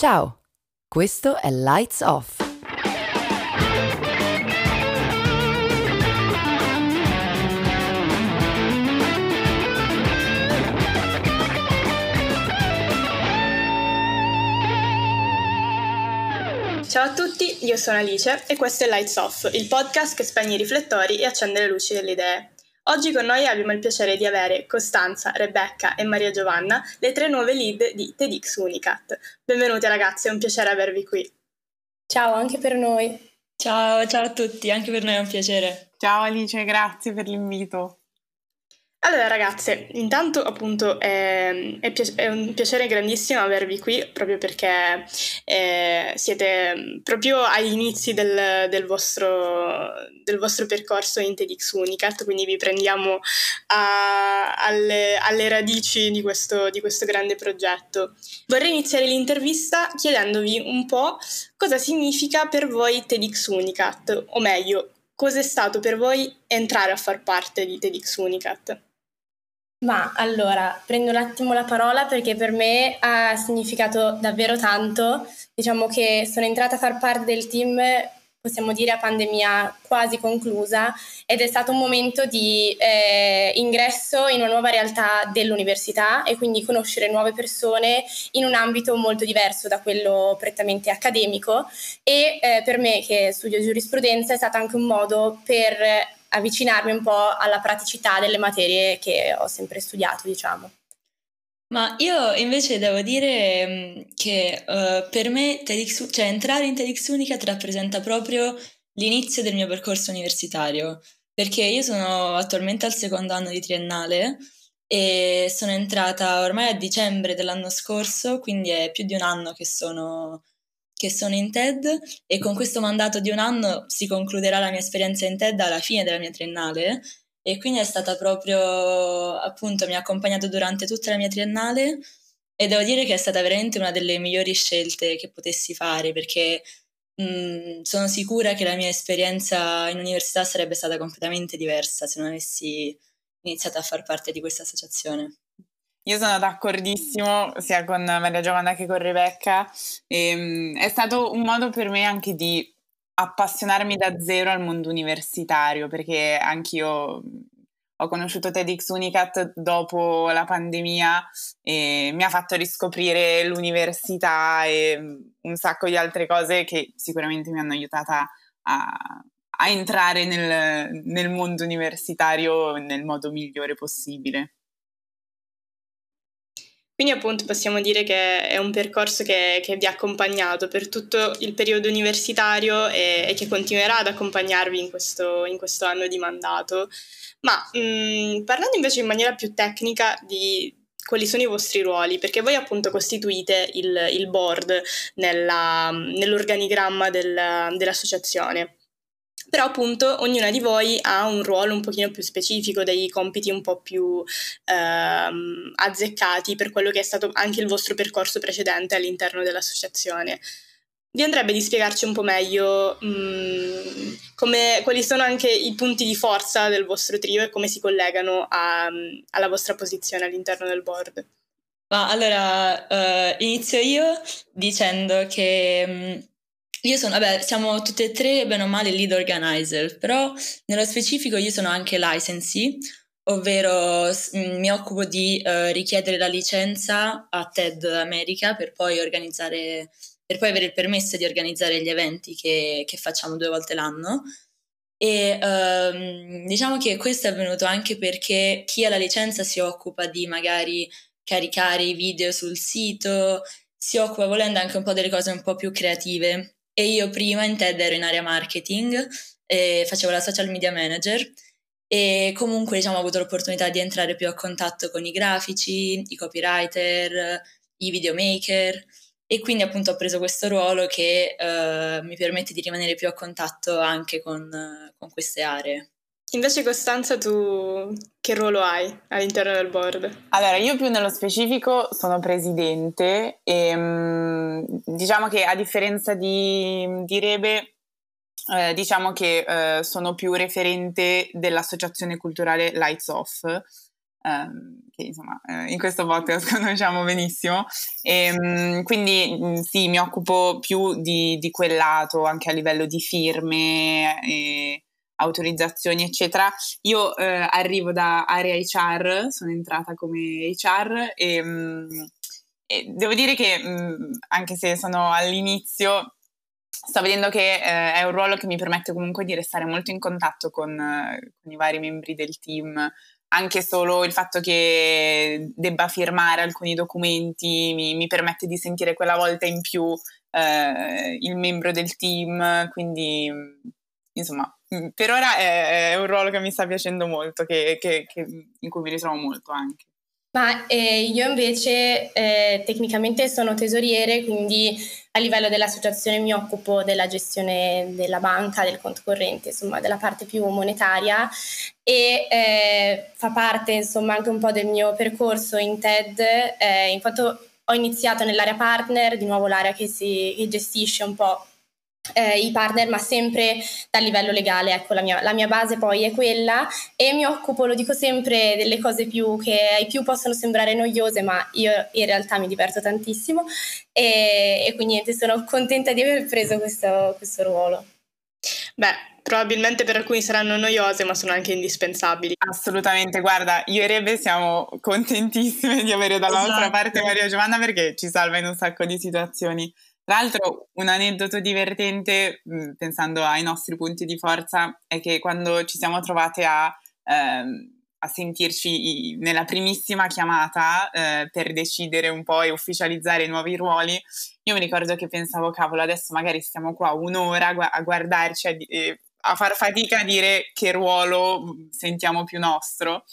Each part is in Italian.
Ciao, questo è Lights Off. Ciao a tutti, io sono Alice e questo è Lights Off, il podcast che spegne i riflettori e accende le luci delle idee. Oggi con noi abbiamo il piacere di avere Costanza, Rebecca e Maria Giovanna, le tre nuove lead di TEDx Unicat. Benvenute ragazze, è un piacere avervi qui. Ciao anche per noi. Ciao, ciao a tutti, anche per noi è un piacere. Ciao Alice, grazie per l'invito. Allora ragazze, intanto appunto è, è, pi- è, un piacere grandissimo avervi qui proprio perché eh, siete proprio agli inizi del, del, vostro, del, vostro, percorso in TEDx Unicat, quindi vi prendiamo a, alle, alle, radici di questo, di questo grande progetto. Vorrei iniziare l'intervista chiedendovi un po' cosa significa per voi TEDx Unicat, o meglio, cosa è stato per voi entrare a far parte di TEDx Unicat? Ma allora, prendo un attimo la parola perché per me ha significato davvero tanto. Diciamo che sono entrata a far parte del team, possiamo dire, a pandemia quasi conclusa ed è stato un momento di eh, ingresso in una nuova realtà dell'università e quindi conoscere nuove persone in un ambito molto diverso da quello prettamente accademico e eh, per me che studio giurisprudenza è stato anche un modo per avvicinarmi un po' alla praticità delle materie che ho sempre studiato, diciamo. Ma io invece devo dire mm, che uh, per me TEDx, cioè entrare in TEDx Unicat rappresenta proprio l'inizio del mio percorso universitario, perché io sono attualmente al secondo anno di triennale e sono entrata ormai a dicembre dell'anno scorso, quindi è più di un anno che sono che sono in TED e con questo mandato di un anno si concluderà la mia esperienza in TED alla fine della mia triennale e quindi è stata proprio, appunto, mi ha accompagnato durante tutta la mia triennale e devo dire che è stata veramente una delle migliori scelte che potessi fare perché mh, sono sicura che la mia esperienza in università sarebbe stata completamente diversa se non avessi iniziato a far parte di questa associazione. Io sono d'accordissimo sia con Maria Giovanna che con Rebecca. E, um, è stato un modo per me anche di appassionarmi da zero al mondo universitario, perché anch'io ho conosciuto TEDx Unicat dopo la pandemia e mi ha fatto riscoprire l'università e un sacco di altre cose che sicuramente mi hanno aiutata a, a entrare nel, nel mondo universitario nel modo migliore possibile. Quindi appunto possiamo dire che è un percorso che, che vi ha accompagnato per tutto il periodo universitario e, e che continuerà ad accompagnarvi in questo, in questo anno di mandato. Ma mh, mm, parlando invece in maniera più tecnica di quali sono i vostri ruoli, perché voi appunto costituite il, il board nella, nell'organigramma del, dell'associazione però appunto ognuna di voi ha un ruolo un pochino più specifico, dei compiti un po' più ehm, azzeccati per quello che è stato anche il vostro percorso precedente all'interno dell'associazione. Vi andrebbe di spiegarci un po' meglio mh, mm, come, quali sono anche i punti di forza del vostro trio e come si collegano a, alla vostra posizione all'interno del board? Ma allora, uh, inizio io dicendo che um, io sono, vabbè, siamo tutte e tre, bene o male, lead organizer, però nello specifico io sono anche licensee, ovvero mm, mi occupo di uh, richiedere la licenza a TED America per poi organizzare, per poi avere il permesso di organizzare gli eventi che, che facciamo due volte l'anno. E um, diciamo che questo è avvenuto anche perché chi ha la licenza si occupa di magari caricare i video sul sito, si occupa volendo anche un po' delle cose un po' più creative e io prima in TED ero in area marketing, e facevo la social media manager e comunque diciamo, ho avuto l'opportunità di entrare più a contatto con i grafici, i copywriter, i videomaker e quindi appunto ho preso questo ruolo che uh, mi permette di rimanere più a contatto anche con, con queste aree. Invece Costanza, tu che ruolo hai all'interno del board? Allora, io più nello specifico sono presidente e mm, diciamo che a differenza di, di Rebe, eh, diciamo che eh, sono più referente dell'associazione culturale Lights Off, ehm, che insomma eh, in questo podcast conosciamo benissimo. E, ehm, quindi mm, sì, mi occupo più di, di, quel lato anche a livello di firme. E, autorizzazioni, eccetera. Io eh, arrivo da area HR, sono entrata come HR e, mh, e devo dire che mh, anche se sono all'inizio, sto vedendo che eh, è un ruolo che mi permette comunque di restare molto in contatto con, con, i vari membri del team. Anche solo il fatto che debba firmare alcuni documenti mi, mi permette di sentire quella volta in più eh, il membro del team, quindi insomma, per ora è, è, un ruolo che mi sta piacendo molto, che, che, che, in cui mi ritrovo molto anche. Ma eh, io invece eh, tecnicamente sono tesoriere, quindi a livello dell'associazione mi occupo della gestione della banca, del conto corrente, insomma della parte più monetaria e eh, fa parte insomma anche un po' del mio percorso in TED, eh, in quanto ho iniziato nell'area partner, di nuovo l'area che, si, che gestisce un po' eh, i partner, ma sempre dal livello legale. Ecco, la mia, la mia, base poi è quella e mi occupo, lo dico sempre, delle cose più che ai più possono sembrare noiose, ma io in realtà mi diverto tantissimo e, e quindi niente, sono contenta di aver preso questo, questo ruolo. Beh, probabilmente per alcuni saranno noiose, ma sono anche indispensabili. Assolutamente, guarda, io e Rebe siamo contentissime di avere dalla esatto. nostra parte Maria Giovanna perché ci salva in un sacco di situazioni. Tra l'altro, un aneddoto divertente, mm, pensando ai nostri punti di forza, è che quando ci siamo trovate a, ehm, a sentirci nella primissima chiamata eh, per decidere un po' e ufficializzare i nuovi ruoli, io mi ricordo che pensavo, cavolo, adesso magari stiamo qua un'ora a guardarci, a, a far fatica a dire che ruolo mm, sentiamo più nostro.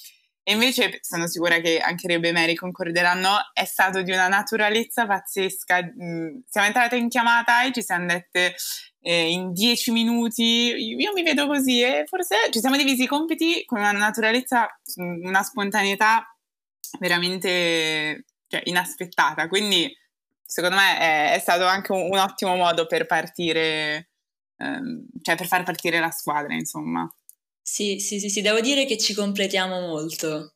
E invece sono sicura che anche Rebe e Mary concorderanno, è stato di una naturalezza pazzesca. Mm, siamo entrate in chiamata e ci siamo dette eh, in dieci minuti, io mi vedo così e forse ci siamo divisi i compiti con una naturalezza, mm, una spontaneità veramente cioè, inaspettata. Quindi secondo me è, è stato anche un, un, ottimo modo per partire, ehm, cioè per far partire la squadra, insomma. Sì, sì, sì, sì, devo dire che ci completiamo molto.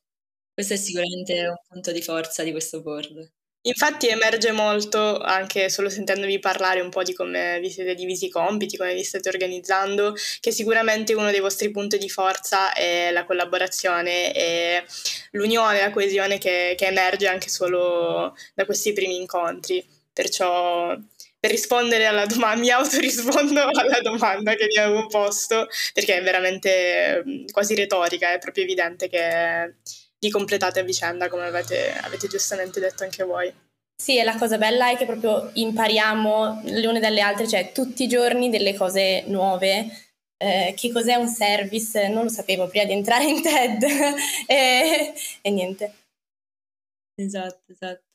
Questo è sicuramente un punto di forza di questo board. Infatti emerge molto, anche solo sentendovi parlare un po' di come vi siete divisi i compiti, come vi state organizzando, che sicuramente uno dei vostri punti di forza è la collaborazione e l'unione, la coesione che, che emerge anche solo da questi primi incontri. Perciò per rispondere alla domanda, mi autorispondo alla domanda che vi avevo posto, perché è veramente quasi retorica, è proprio evidente che vi completate a vicenda, come avete, avete giustamente detto anche voi. Sì, e la cosa bella è che proprio impariamo le une dalle altre, cioè tutti i giorni delle cose nuove. Eh, che cos'è un service? Non lo sapevo prima di entrare in TED e, e niente. Esatto, esatto.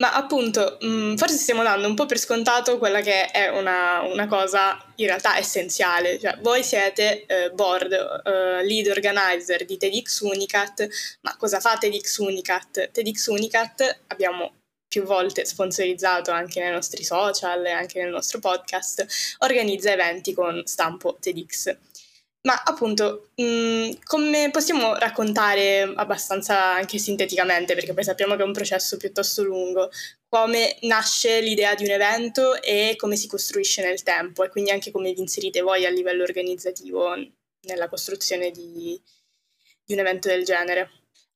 Ma appunto, mh, mm, forse stiamo dando un po' per scontato quella che è una, una cosa in realtà essenziale. Cioè, voi siete eh, board, eh, lead organizer di TEDx Unicat, ma cosa fa TEDx Unicat? TEDx Unicat abbiamo più volte sponsorizzato anche nei nostri social e anche nel nostro podcast, organizza eventi con stampo TEDx. Ma appunto, mh, mm, come possiamo raccontare abbastanza anche sinteticamente, perché poi sappiamo che è un processo piuttosto lungo, come nasce l'idea di un evento e come si costruisce nel tempo e quindi anche come vi inserite voi a livello organizzativo nella costruzione di, di un evento del genere?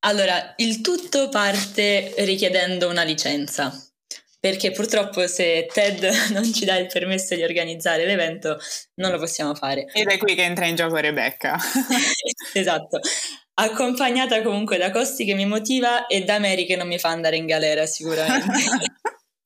Allora, il tutto parte richiedendo una licenza perché purtroppo se TED non ci dà il permesso di organizzare l'evento non lo possiamo fare. Ed è qui che entra in gioco Rebecca. esatto. Accompagnata comunque da Costi che mi motiva e da Mary che non mi fa andare in galera sicuramente.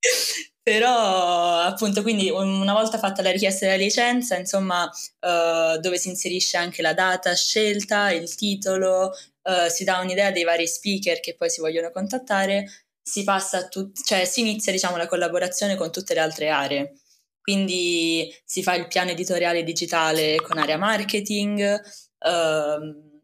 Però appunto quindi una volta fatta la richiesta della licenza, insomma, uh, dove si inserisce anche la data scelta, il titolo, uh, si dà un'idea dei vari speaker che poi si vogliono contattare, si passa a tut- cioè si inizia diciamo la collaborazione con tutte le altre aree. Quindi si fa il piano editoriale digitale con area marketing, ehm,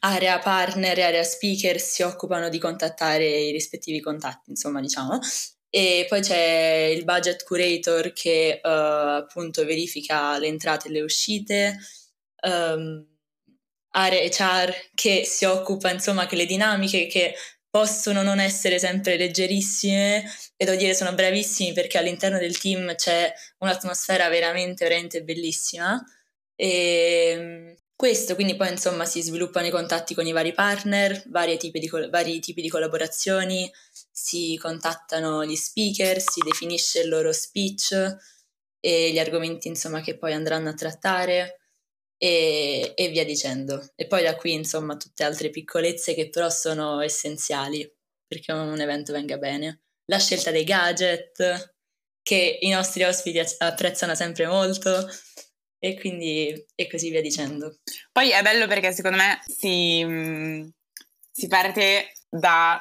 area partner e area speaker si occupano di contattare i rispettivi contatti, insomma, diciamo. E poi c'è il budget curator che uh, appunto verifica le entrate e le uscite. Um, area HR che si occupa, insomma, che le dinamiche che possono non essere sempre leggerissime e devo dire sono bravissimi perché all'interno del team c'è un'atmosfera veramente, veramente bellissima. E ehm, questo, quindi poi insomma si sviluppano i contatti con i vari partner, tipi di, vari tipi di collaborazioni, si contattano gli speaker, si definisce il loro speech e gli argomenti insomma che poi andranno a trattare e, e via dicendo. E poi da qui, insomma, tutte altre piccolezze che però sono essenziali perché un evento venga bene. La scelta dei gadget, che i nostri ospiti apprezzano sempre molto, e quindi e così via dicendo. Poi è bello perché secondo me si, si parte da,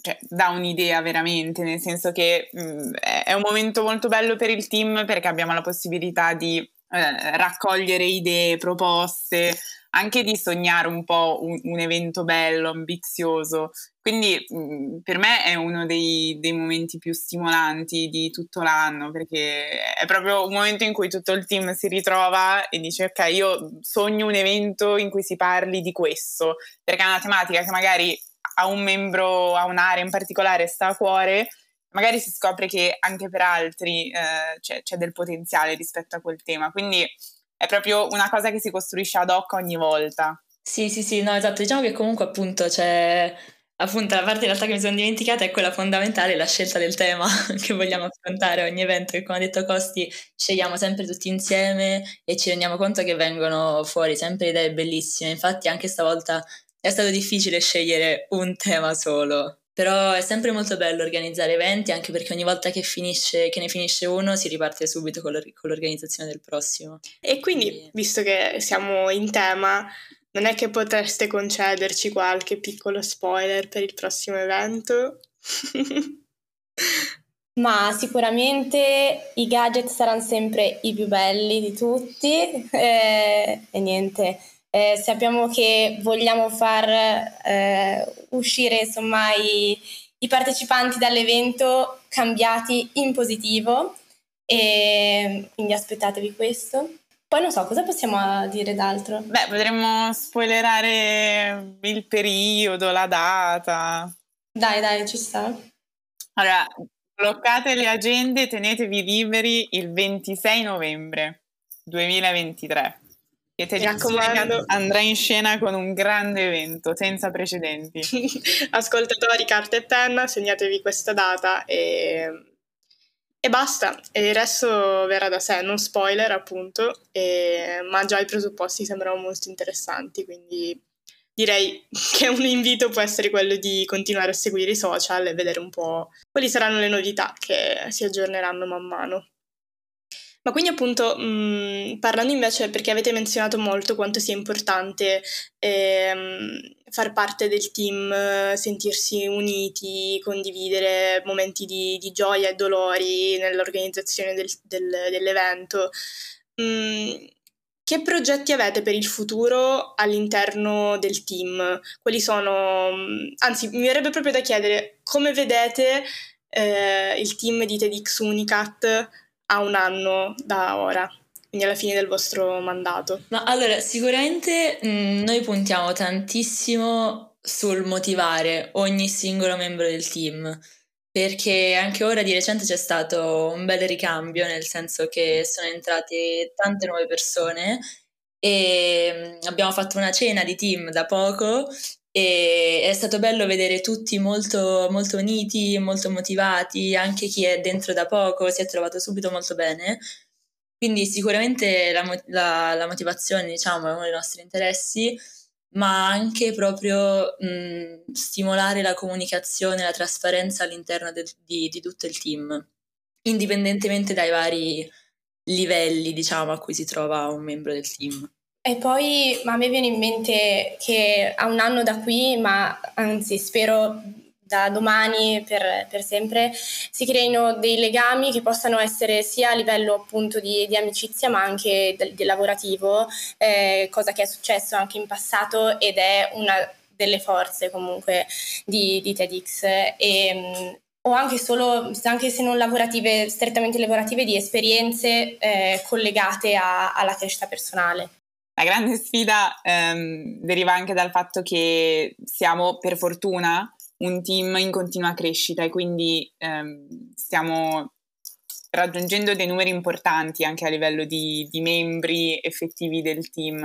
cioè, da, un'idea veramente, nel senso che è un momento molto bello per il team perché abbiamo la possibilità di eh, raccogliere idee, proposte, anche di sognare un po' un, un evento bello, ambizioso. Quindi mh, per me è uno dei, dei, momenti più stimolanti di tutto l'anno perché è proprio un momento in cui tutto il team si ritrova e dice ok io sogno un evento in cui si parli di questo perché è una tematica che magari a un membro, a un'area in particolare sta a cuore magari si scopre che anche per altri eh, c'è, c'è, del potenziale rispetto a quel tema. Quindi è proprio una cosa che si costruisce ad hoc ogni volta. Sì, sì, sì, no, esatto. Diciamo che comunque appunto c'è appunto la parte in realtà che mi sono dimenticata è quella fondamentale, la scelta del tema che vogliamo affrontare ogni evento, che come ha detto Costi scegliamo sempre tutti insieme e ci rendiamo conto che vengono fuori sempre idee bellissime. Infatti anche stavolta è stato difficile scegliere un tema solo, però è sempre molto bello organizzare eventi anche perché ogni volta che, finisce, che ne finisce uno si riparte subito con, con l'organizzazione del prossimo. E quindi, visto che siamo in tema, non è che potreste concederci qualche piccolo spoiler per il prossimo evento? Ma sicuramente i gadget saranno sempre i più belli di tutti eh, e niente, eh, sappiamo che vogliamo far eh, uscire insomma, i, i, partecipanti dall'evento cambiati in positivo e quindi aspettatevi questo. Poi non so, cosa possiamo dire d'altro? Beh, potremmo spoilerare il periodo, la data. Dai, dai, ci sta. Allora, bloccate le agende, tenetevi liberi il 26 novembre 2023 che Televisione andrà in scena con un grande evento senza precedenti. Ascoltatori, carta e penna, segnatevi questa data e, e basta. E il resto verrà da sé, non spoiler appunto, e, ma già i presupposti sembrano molto interessanti, quindi direi che un invito può essere quello di continuare a seguire i social e vedere un po' quali saranno le novità che si aggiorneranno man mano. Ma quindi appunto mh, parlando invece, perché avete menzionato molto quanto sia importante ehm, far parte del team, sentirsi uniti, condividere momenti di, di gioia e dolori nell'organizzazione del, del, dell'evento. Mh, che progetti avete per il futuro all'interno del team? Quali sono, anzi, mi verrebbe proprio da chiedere come vedete eh, il team di TEDx Unicat a un anno da ora, quindi alla fine del vostro mandato? Ma allora, sicuramente mh, mm, noi puntiamo tantissimo sul motivare ogni singolo membro del team, perché anche ora di recente c'è stato un bel ricambio, nel senso che sono entrate tante nuove persone e mm, abbiamo fatto una cena di team da poco e è stato bello vedere tutti molto, molto uniti, molto motivati, anche chi è dentro da poco si è trovato subito molto bene. Quindi sicuramente la, la, la motivazione, diciamo, è uno dei nostri interessi, ma anche proprio mh, stimolare la comunicazione, la trasparenza all'interno del, di, di tutto il team, indipendentemente dai vari livelli, diciamo, a cui si trova un membro del team. E poi a me viene in mente che a un anno da qui, ma anzi spero da domani per, per, sempre, si creino dei legami che possano essere sia a livello appunto di, di amicizia ma anche del, lavorativo, eh, cosa che è successo anche in passato ed è una delle forze comunque di, di TEDx. E, o anche solo, anche se non lavorative, strettamente lavorative, di esperienze eh, collegate a, alla crescita personale. La grande sfida ehm, deriva anche dal fatto che siamo per fortuna un team in continua crescita e quindi ehm, stiamo raggiungendo dei numeri importanti anche a livello di, di membri effettivi del team.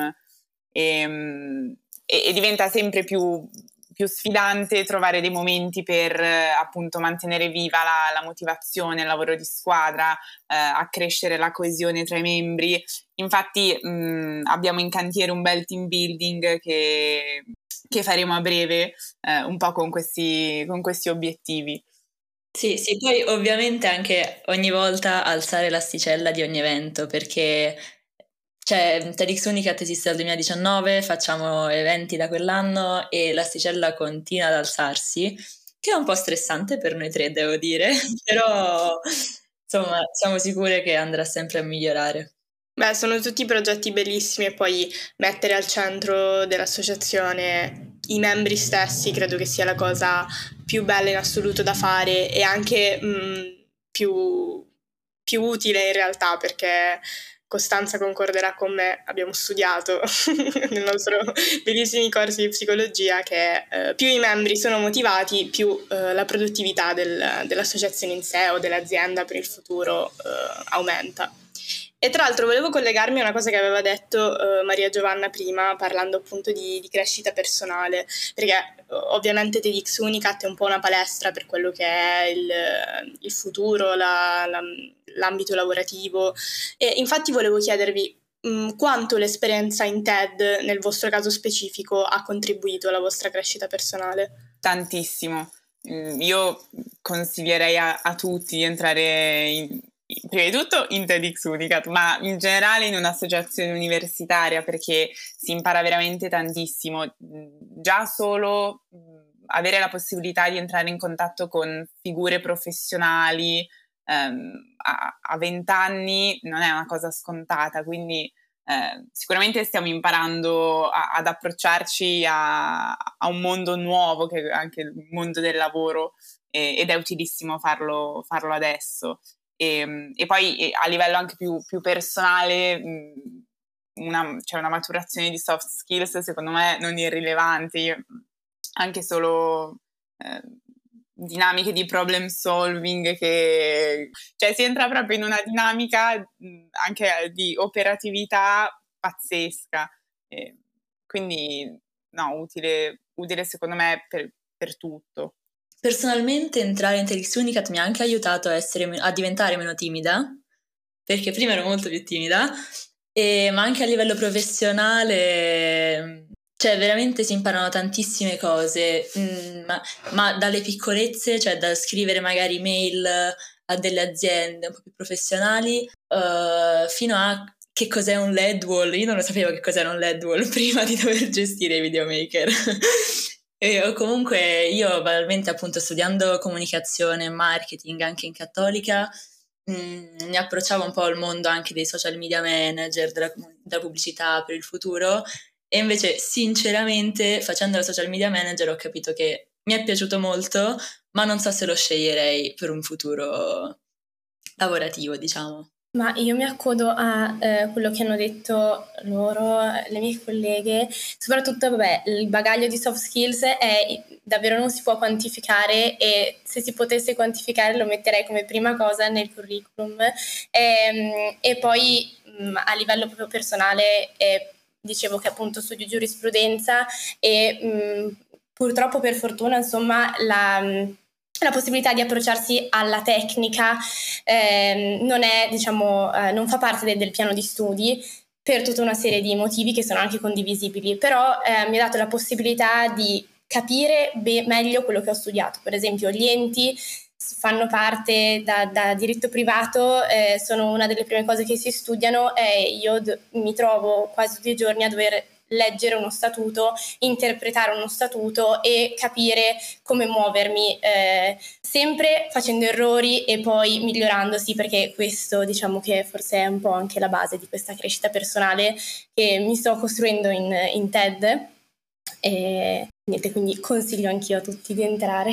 E, ehm, e, e diventa sempre più, più, sfidante trovare dei momenti per appunto mantenere viva la, la motivazione, il lavoro di squadra, eh, accrescere la coesione tra i membri. Infatti mh, abbiamo in cantiere un bel team building che, che faremo a breve eh, un po' con questi, con questi obiettivi. Sì, sì, poi ovviamente anche ogni volta alzare l'asticella di ogni evento perché cioè, TEDx Unicat esiste dal 2019, facciamo eventi da quell'anno e l'asticella continua ad alzarsi, che è un po' stressante per noi tre, devo dire, però insomma siamo sicure che andrà sempre a migliorare. Beh, sono tutti progetti bellissimi e poi mettere al centro dell'associazione i membri stessi credo che sia la cosa più bella in assoluto da fare e anche mh, mm, più, più utile in realtà perché Costanza concorderà con me, abbiamo studiato nel nostro bellissimi corsi di psicologia che eh, più i membri sono motivati, più eh, la produttività del, dell'associazione in sé o dell'azienda per il futuro eh, aumenta. E tra l'altro volevo collegarmi a una cosa che aveva detto uh, Maria Giovanna prima, parlando appunto di, di crescita personale, perché ovviamente TEDx Unicat è un po' una palestra per quello che è il, il futuro, la, la, l'ambito lavorativo. E infatti volevo chiedervi mh, quanto l'esperienza in TED, nel vostro caso specifico, ha contribuito alla vostra crescita personale. Tantissimo. Io consiglierei a, a tutti di entrare in, prima di tutto in TEDx Unicat, ma in generale in un'associazione universitaria perché si impara veramente tantissimo. Già solo avere la possibilità di entrare in contatto con figure professionali ehm, a vent'anni non è una cosa scontata, quindi eh, sicuramente stiamo imparando a, ad approcciarci a, a, un mondo nuovo, che è anche il mondo del lavoro, e, ed è utilissimo farlo, farlo adesso. E, ehm, e poi a livello anche più, più personale, una, cioè una maturazione di soft skills secondo me non irrilevante, Io, anche solo eh, dinamiche di problem solving che cioè si entra proprio in una dinamica anche di operatività pazzesca. E quindi no, utile, utile secondo me per, per tutto. Personalmente entrare in TEDx Unicat mi ha anche aiutato a, essere, a diventare meno timida, perché prima ero molto più timida, e, ma anche a livello professionale, cioè veramente si imparano tantissime cose, mm, ma, ma, dalle piccolezze, cioè da scrivere magari mail a delle aziende un po' più professionali, uh, fino a che cos'è un LED wall. Io non lo sapevo che cos'era un LED wall prima di dover gestire i videomaker. E comunque io banalmente appunto studiando comunicazione e marketing anche in cattolica mm, mi approcciavo un po' al mondo anche dei social media manager, della, della pubblicità per il futuro e invece sinceramente facendo la social media manager ho capito che mi è piaciuto molto ma non so se lo sceglierei per un futuro lavorativo diciamo. Ma io mi accodo a eh, quello che hanno detto loro, le mie colleghe, soprattutto vabbè, il bagaglio di soft skills è davvero non si può quantificare e se si potesse quantificare lo metterei come prima cosa nel curriculum e, ehm, e poi mh, a livello proprio personale eh, dicevo che appunto studio giurisprudenza e mh, purtroppo per fortuna insomma la la possibilità di approcciarsi alla tecnica eh, non, è, diciamo, eh, non fa parte del, del, piano di studi per tutta una serie di motivi che sono anche condivisibili, però eh, mi ha dato la possibilità di capire be- meglio quello che ho studiato. Per esempio, gli enti fanno parte da, da diritto privato, eh, sono una delle prime cose che si studiano e io d- mi trovo quasi tutti i giorni a dover leggere uno statuto, interpretare uno statuto e capire come muovermi, eh, sempre facendo errori e poi migliorandosi, perché questo diciamo che forse è un po' anche la base di questa crescita personale che mi sto costruendo in, in TED. E niente, quindi consiglio anch'io a tutti di entrare.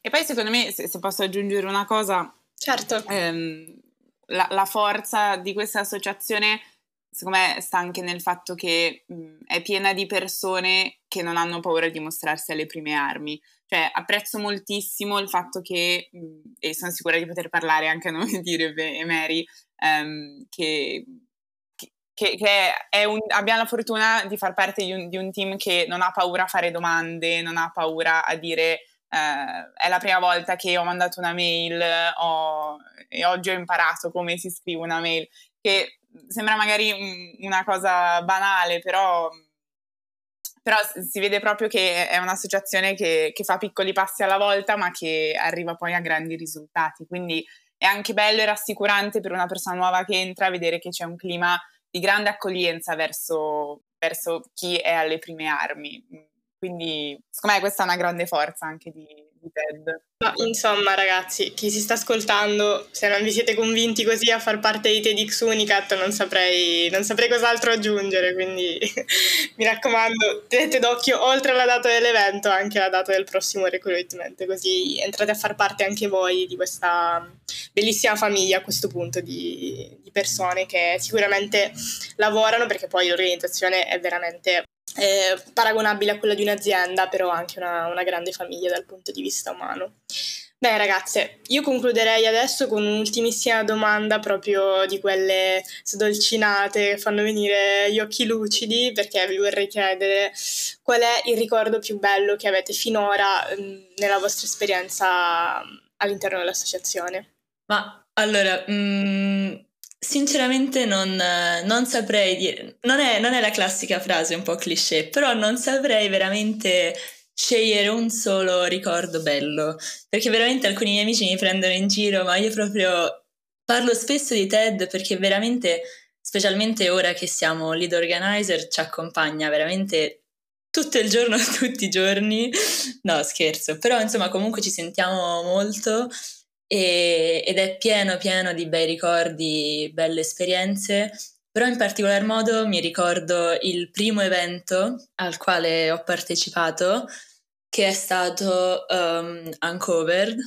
E poi secondo me, se, se posso aggiungere una cosa, certo. Ehm, la, la forza di questa associazione secondo me sta anche nel fatto che mh, è piena di persone che non hanno paura di mostrarsi alle prime armi. Cioè, apprezzo moltissimo il fatto che, mh, e sono sicura di poter parlare anche a nome di Rebe e Mary, um, che, che, che un, abbiamo la fortuna di far parte di un, di un, team che non ha paura a fare domande, non ha paura a dire Uh, è la prima volta che ho mandato una mail ho, e oggi ho imparato come si scrive una mail, che sembra magari una cosa banale, però, però, si vede proprio che è un'associazione che, che, fa piccoli passi alla volta, ma che arriva poi a grandi risultati. Quindi è anche bello e rassicurante per una persona nuova che entra vedere che c'è un clima di grande accoglienza verso, verso chi è alle prime armi. Quindi, secondo me, questa è una grande forza anche di, di TED. Ma insomma, ragazzi, chi si sta ascoltando, se non vi siete convinti così a far parte di TEDx Unicat, non saprei, non saprei cos'altro aggiungere. Quindi mi raccomando, tenete d'occhio oltre alla data dell'evento anche la data del prossimo recruitment, così entrate a far parte anche voi di questa bellissima famiglia a questo punto di, di persone che sicuramente lavorano, perché poi l'organizzazione è veramente eh, paragonabile a quella di un'azienda, però anche una, una grande famiglia dal punto di vista umano. Beh ragazze, io concluderei adesso con un'ultimissima domanda proprio di quelle sdolcinate che fanno venire gli occhi lucidi perché vi vorrei chiedere qual è il ricordo più bello che avete finora mh, nella vostra esperienza all'interno dell'associazione. Ma allora, mh, mm, Sinceramente non, non saprei dire, non è, non è, la classica frase un po' cliché, però non saprei veramente scegliere un solo ricordo bello, perché veramente alcuni miei amici mi prendono in giro, ma io proprio parlo spesso di TED perché veramente, specialmente ora che siamo lead organizer, ci accompagna veramente tutto il giorno, tutti i giorni. No, scherzo, però insomma comunque ci sentiamo molto e, ed è pieno pieno di bei ricordi, belle esperienze, però in particolar modo mi ricordo il primo evento al quale ho partecipato, che è stato um, Uncovered,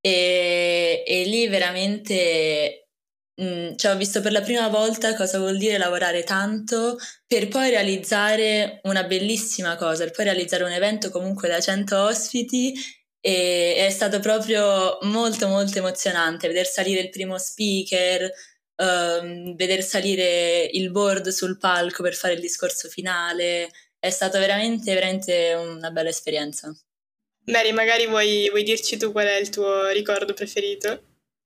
e, e lì veramente mm, cioè ho visto per la prima volta cosa vuol dire lavorare tanto per poi realizzare una bellissima cosa, per poi realizzare un evento comunque da 100 ospiti e è stato proprio molto molto emozionante vedere salire il primo speaker, um, vedere salire il board sul palco per fare il discorso finale, è stata veramente veramente una bella esperienza. Mary, magari vuoi, vuoi dirci tu qual è il tuo ricordo preferito?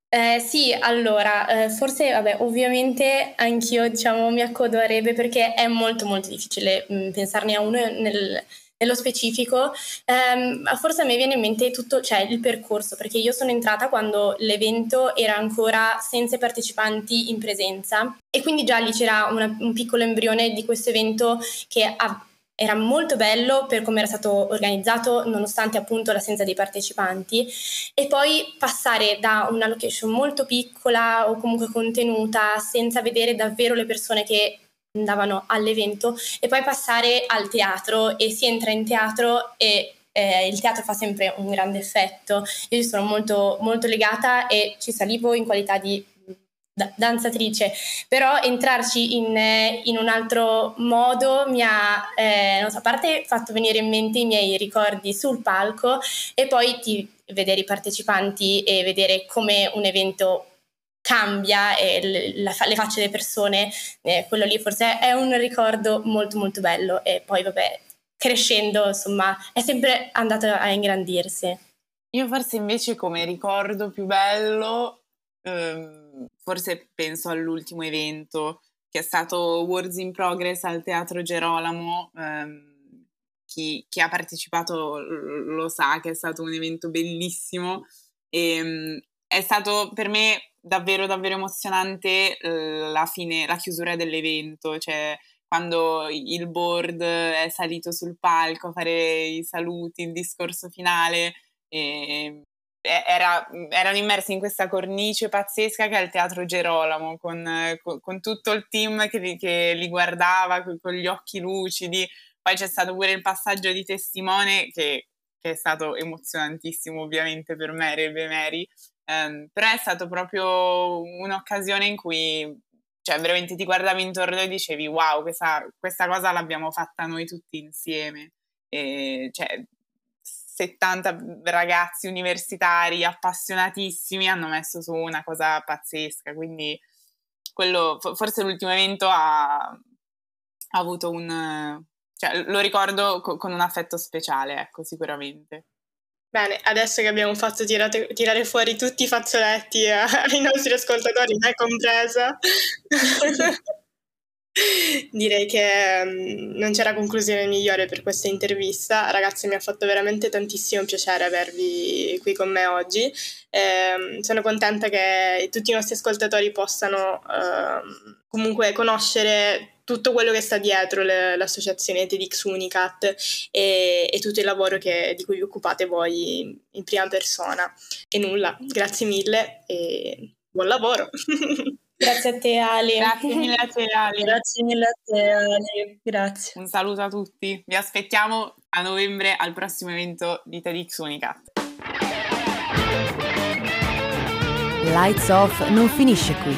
Eh, sì, allora, eh, forse, vabbè, ovviamente anch'io, diciamo, mi accodo a Rebe perché è molto molto difficile mh, mm, pensarne a uno nel, nello specifico, ehm, forse a me viene in mente tutto, cioè il percorso, perché io sono entrata quando l'evento era ancora senza partecipanti in presenza e quindi già lì c'era una, un piccolo embrione di questo evento che ha, era molto bello per come era stato organizzato nonostante appunto l'assenza dei partecipanti. E poi passare da una location molto piccola o comunque contenuta senza vedere davvero le persone che andavano all'evento e poi passare al teatro e si entra in teatro e eh, il teatro fa sempre un grande effetto. Io ci sono molto, molto legata e ci salivo in qualità di danzatrice, però entrarci in, in, un altro modo mi ha, eh, non so, a parte fatto venire in mente i miei ricordi sul palco e poi ti, vedere i partecipanti e vedere come un evento cambia e la, le facce delle persone, eh, quello lì forse è un ricordo molto molto bello e poi vabbè crescendo insomma è sempre andato a ingrandirsi. Io forse invece come ricordo più bello, ehm, forse penso all'ultimo evento che è stato Words in Progress al Teatro Gerolamo. Ehm, chi, chi, ha partecipato lo sa che è stato un evento bellissimo e ehm, è stato per me davvero davvero emozionante la fine, la chiusura dell'evento, cioè quando il board è salito sul palco a fare i saluti, il discorso finale, e era, erano immersi in questa cornice pazzesca che è il Teatro Gerolamo, con, con, con tutto il team che, che li guardava con, con, gli occhi lucidi. Poi c'è stato pure il passaggio di testimone che, che è stato emozionantissimo ovviamente per me, Rebe Mary, Um, però è stato proprio un'occasione in cui cioè veramente ti guardavi intorno e dicevi wow, questa, questa cosa l'abbiamo fatta noi tutti insieme. E, cioè, 70 ragazzi universitari appassionatissimi hanno messo su una cosa pazzesca, quindi quello, forse l'ultimo evento ha, ha avuto un... Cioè, lo ricordo co- con un affetto speciale, ecco, sicuramente. Bene, adesso che abbiamo fatto tirate, tirare fuori tutti i fazzoletti ai nostri ascoltatori, me compresa, direi che um, non c'era conclusione migliore per questa intervista. Ragazzi, mi ha fatto veramente tantissimo piacere avervi qui con me oggi. Eh, sono contenta che tutti i nostri ascoltatori possano uh, comunque conoscere tutto quello che sta dietro le, l'associazione TEDx Unicat e, e tutto il lavoro che, di cui vi occupate voi in prima persona. E nulla, grazie mille e buon lavoro. Grazie a te Ali. Grazie mille a te Ali. Grazie mille a te Ali. Grazie. Un saluto a tutti. Vi aspettiamo a novembre al prossimo evento di TEDx Unicat. Lights Off non finisce qui.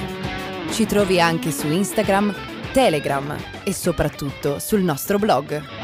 Ci trovi anche su Instagram Telegram e soprattutto sul nostro blog